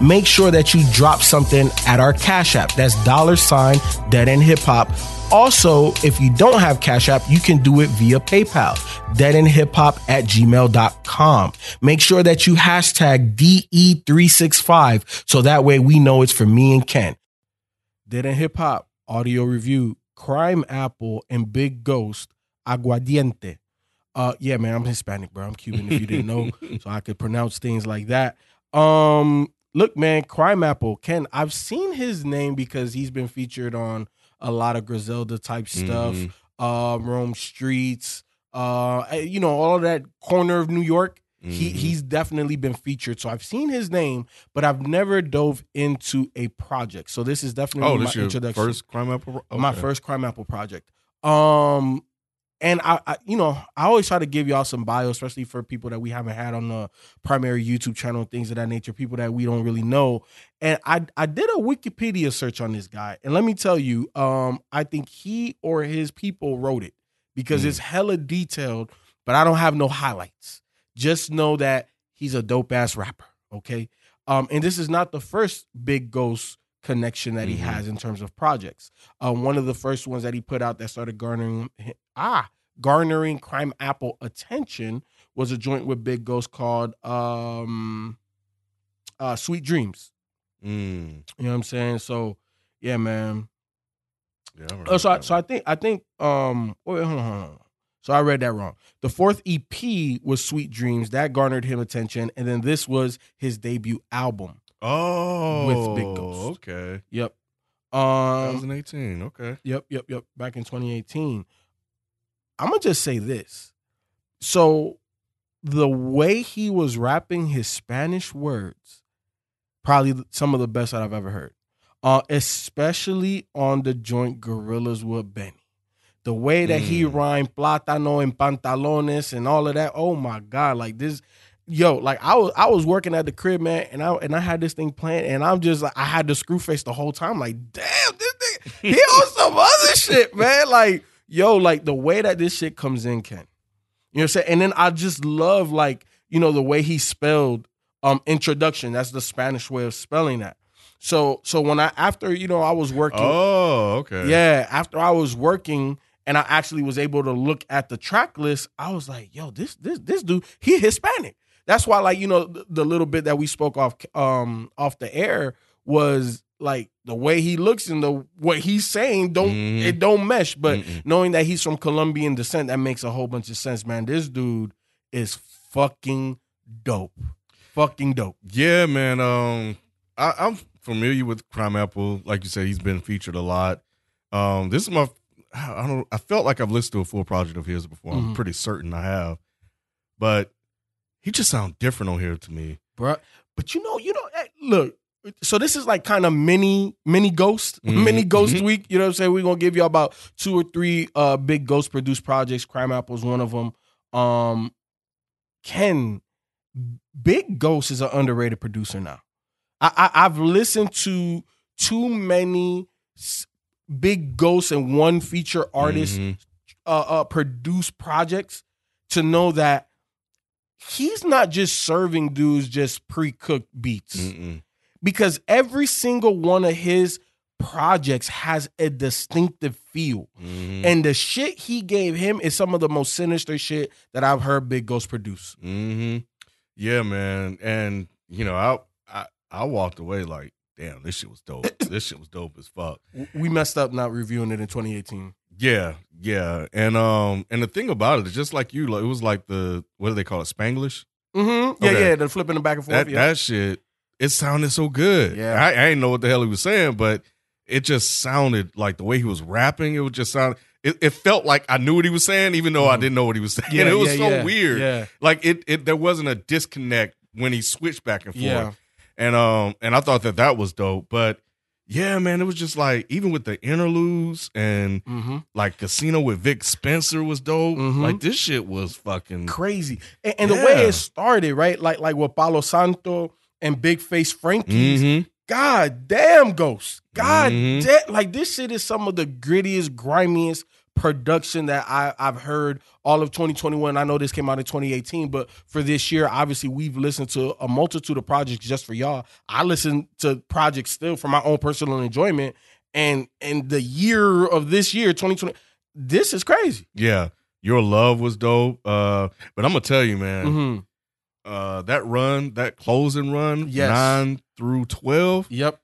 make sure that you drop something at our Cash App. That's dollar sign Dead End Hip Hop. Also, if you don't have Cash App, you can do it via PayPal, deadendhiphop at gmail.com. Make sure that you hashtag DE365 so that way we know it's for me and Ken. Dead End Hip Hop audio review Crimeapple and Big Ghost Aguardiente. Uh, yeah, man, I'm Hispanic, bro. I'm Cuban if you didn't know, so I could pronounce things like that. Um, look, man, Crimeapple, Ken, I've seen his name because he's been featured on a lot of Griselda type stuff, Mhm. uh, Rome Streetz, uh, you know, all of that corner of New York. He Mhm. he's definitely been featured. So I've seen his name, but I've never dove into a project. So this is definitely Oh, my this your introduction. first Crimeapple? my Okay. first Crimeapple project. Um, and I, I, you know, I always try to give y'all some bio, especially for people that we haven't had on the primary YouTube channel, things of that nature, people that we don't really know. And I, I did a Wikipedia search on this guy, and let me tell you, um, I think he or his people wrote it because Mm. it's hella detailed, but I don't have no highlights. Just know that he's a dope ass rapper. Okay. Um, and this is not the first big ghost connection that he Mhm. has in terms of projects. Um, one of the first ones that he put out that started garnering ah garnering Crimeapple attention was a joint with Big Ghost called um, uh, Sweet Dreams. Mm. You know what I'm saying? So yeah, man. Yeah, Oh, so I, so I think I think um wait hold on, hold on. So I read that wrong. The fourth EP was Sweet Dreams that garnered him attention, and then this was his debut album. Oh, with Big Ghost. Okay. Yep. Um, 2018. Okay. Yep, yep, yep. Back in 2018. I'm gonna just say this. So the way he was rapping his Spanish words, probably some of the best that I've ever heard. Uh, especially on the joint Gorillas with Benny. The way that he Mm. rhymed plátano and pantalones and all of that. Oh my God. Like this, yo, like I was I was working at the crib, man, and I and I had this thing playing, and I'm just like I had the screw face the whole time. Like, damn, this nigga, he on some other shit, man. Like, yo, like the way that this shit comes in, Ken. You know what I'm saying? And then I just love like, you know, the way he spelled um introduction. That's the Spanish way of spelling that. So so when I after, you know, I was working Oh, okay. yeah, after I was working and I actually was able to look at the track list, I was like, yo, this this this dude, he Hispanic. That's why, like, you know, the, the little bit that we spoke off um off the air was like the way he looks and the what he's saying don't Mhm. it don't mesh. But Mm-mm. knowing that he's from Colombian descent, that makes a whole bunch of sense, man. This dude is fucking dope. Fucking dope. Yeah, man. Um, I, I'm familiar with Crimeapple. Like you said, he's been featured a lot. Um, this is my. I don't. I felt like I've listened to a full project of his before. I'm Mhm. pretty certain I have, but he just sounds different on here to me. bruh. But you know, you know, hey, look. So this is like kind of mini, mini ghost, Mhm, mini ghost mhm. week. You know what I'm saying? We're gonna give you about two or three uh big ghost produced projects. Crimeapple's one of them. Um, Ken, Big Ghost is an underrated producer now. I, I I've listened to too many big ghosts and one feature artist Mhm. uh, uh produce projects to know that he's not just serving dudes just pre-cooked beats Mm-mm. because every single one of his projects has a distinctive feel Mhm. and the shit he gave him is some of the most sinister shit that i've heard big ghost produce hmm Yeah, man. And you know, I I I walked away like, damn, this shit was dope. this shit was dope as fuck. We messed up not reviewing it in 2018 Yeah, yeah, and um, and the thing about it is just like you, like it was like the what do they call it, Spanglish? Mm-hmm. Yeah, Okay. yeah, the flipping them back and forth. That yeah. that shit, it sounded so good. Yeah. I, I didn't know what the hell he was saying, but it just sounded like the way he was rapping. It would just sound. It, it felt like I knew what he was saying, even though I Mhm. didn't know what he was saying. yeah, it was yeah, so yeah, weird. Yeah, Like it, it, there wasn't a disconnect when he switched back and forth. yeah. and um and I thought that that was dope. But yeah, man, it was just like even with the interludes and Mm-hmm. like Casino with Vic Spencer was dope. Mhm. Like this shit was fucking Crazy. And, and the way it started, right? Like like with Palo Santo and Big Face Frankie's. Mhm. God damn, Ghost. God Mhm. damn. Like this shit is some of the grittiest, grimiest production that I, I've heard all of 2021. I know this came out in 2018, but for this year, obviously we've listened to a multitude of projects just for y'all. I listen to projects still for my own personal enjoyment. And and the year of this year, 2020, this is crazy. Yeah. Your love was dope. Uh but I'm gonna tell you, man, Mm-hmm. uh that run, that closing run, Yes. nine through twelve, Yep.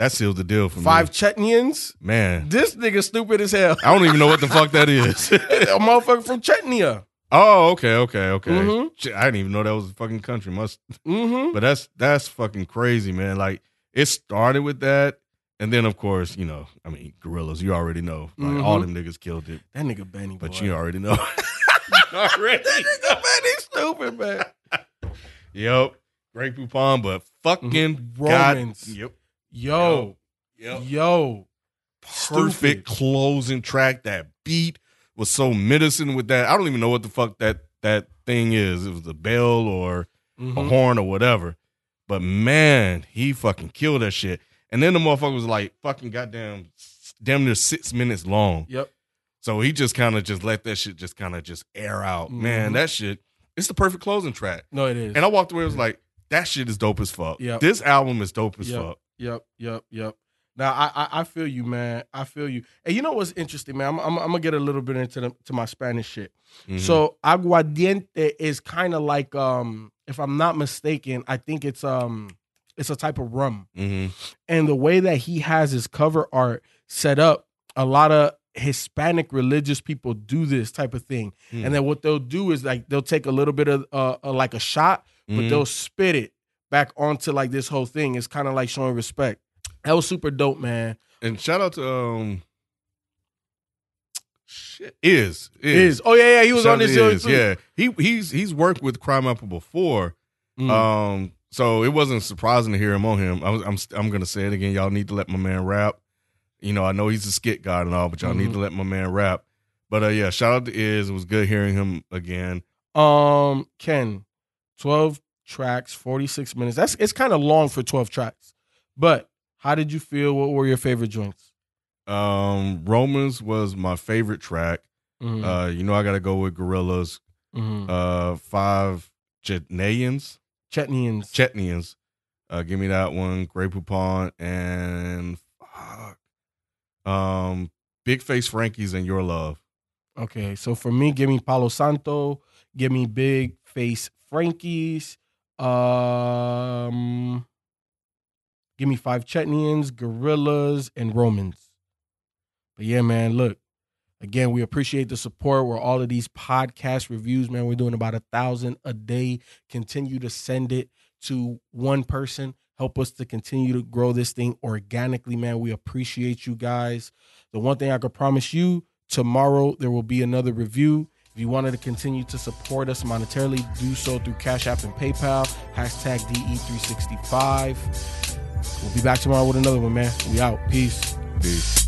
That seals the deal for Five me. Chetnians. Man. This nigga stupid as hell. I don't even know what the fuck that is. a motherfucker from Chetnia. oh, okay, okay, okay. Mhm. I didn't even know that was a fucking country. Must Mm-hmm. But that's that's fucking crazy, man. Like it started with that, and then of course, you know, I mean, gorillas. You already know, like Mhm. all them niggas killed it, That nigga Benny, but boy. you already know. already. that nigga Benny stupid, man. Yep, Grey Poupon, but fucking Mhm. God- Romans. Yep, Yo, yep. yo, Perfect Stupid. closing track. That beat was so menacing with that. I don't even know what the fuck that that thing is. It was a bell or a Mhm. horn or whatever. But man, he fucking killed that shit. And then the motherfucker was like fucking goddamn damn near six minutes long. Yep. So he just kind of just let that shit just kind of just air out. Man, Mhm. that shit, it's the perfect closing track. No, it is. And I walked away and was like, that shit is dope as fuck. Yep. This album is dope as Yep. fuck. Yep, yep, yep. Now I, I I feel you, man. I feel you. And you know what's interesting, man? I'm I'm, I'm gonna get a little bit into the, to my Spanish shit. Mhm. So aguardiente is kind of like um, if I'm not mistaken, I think it's um, it's a type of rum. Mhm. and the way that he has his cover art set up, a lot of Hispanic religious people do this type of thing. Hmm. And then what they'll do is like they'll take a little bit of uh, uh like a shot, but Mhm. they'll spit it back onto like this whole thing. It's kind of like showing respect. That was super dope, man. and shout out to um shit is Is oh yeah yeah he was Shout on this too. Yeah, he he's he's worked with Crimeapple before. Mm. Um, so it wasn't surprising to hear him on him. I was, I'm I'm gonna say it again. Y'all need to let my man rap. You know, I know he's a skit god and all, but y'all need Mhm. to let my man rap. But uh, yeah, shout out to Iz. It was good hearing him again. Um, Ken, twelve tracks, forty six minutes. That's it's kind of long for twelve tracks. But how did you feel? What were your favorite joints? Um, Romans was my favorite track. Mhm. Uh, you know, I got to go with Gorillas. Mhm. Uh, five Chetnians, Chetnians. Chetnians. Uh, give me that one. Grey Poupon and fuck. Um, Big Face Frankie's and Your Love. Okay, so for me, give me Palo Santo, give me Big Face Frankie's, um, give me Five Chetnians, Gorillas, and Romans. But yeah, man, look, again, we appreciate the support. We're all of these podcast reviews, man. We're doing about a thousand a day. Continue to send it to one person. Help us to continue to grow this thing organically, man. We appreciate you guys. The one thing I could promise you tomorrow there will be another review. If you wanted to continue to support us monetarily, do so through Cash App and PayPal. Hashtag DE365. We'll be back tomorrow with another one, man. We out. Peace. Peace.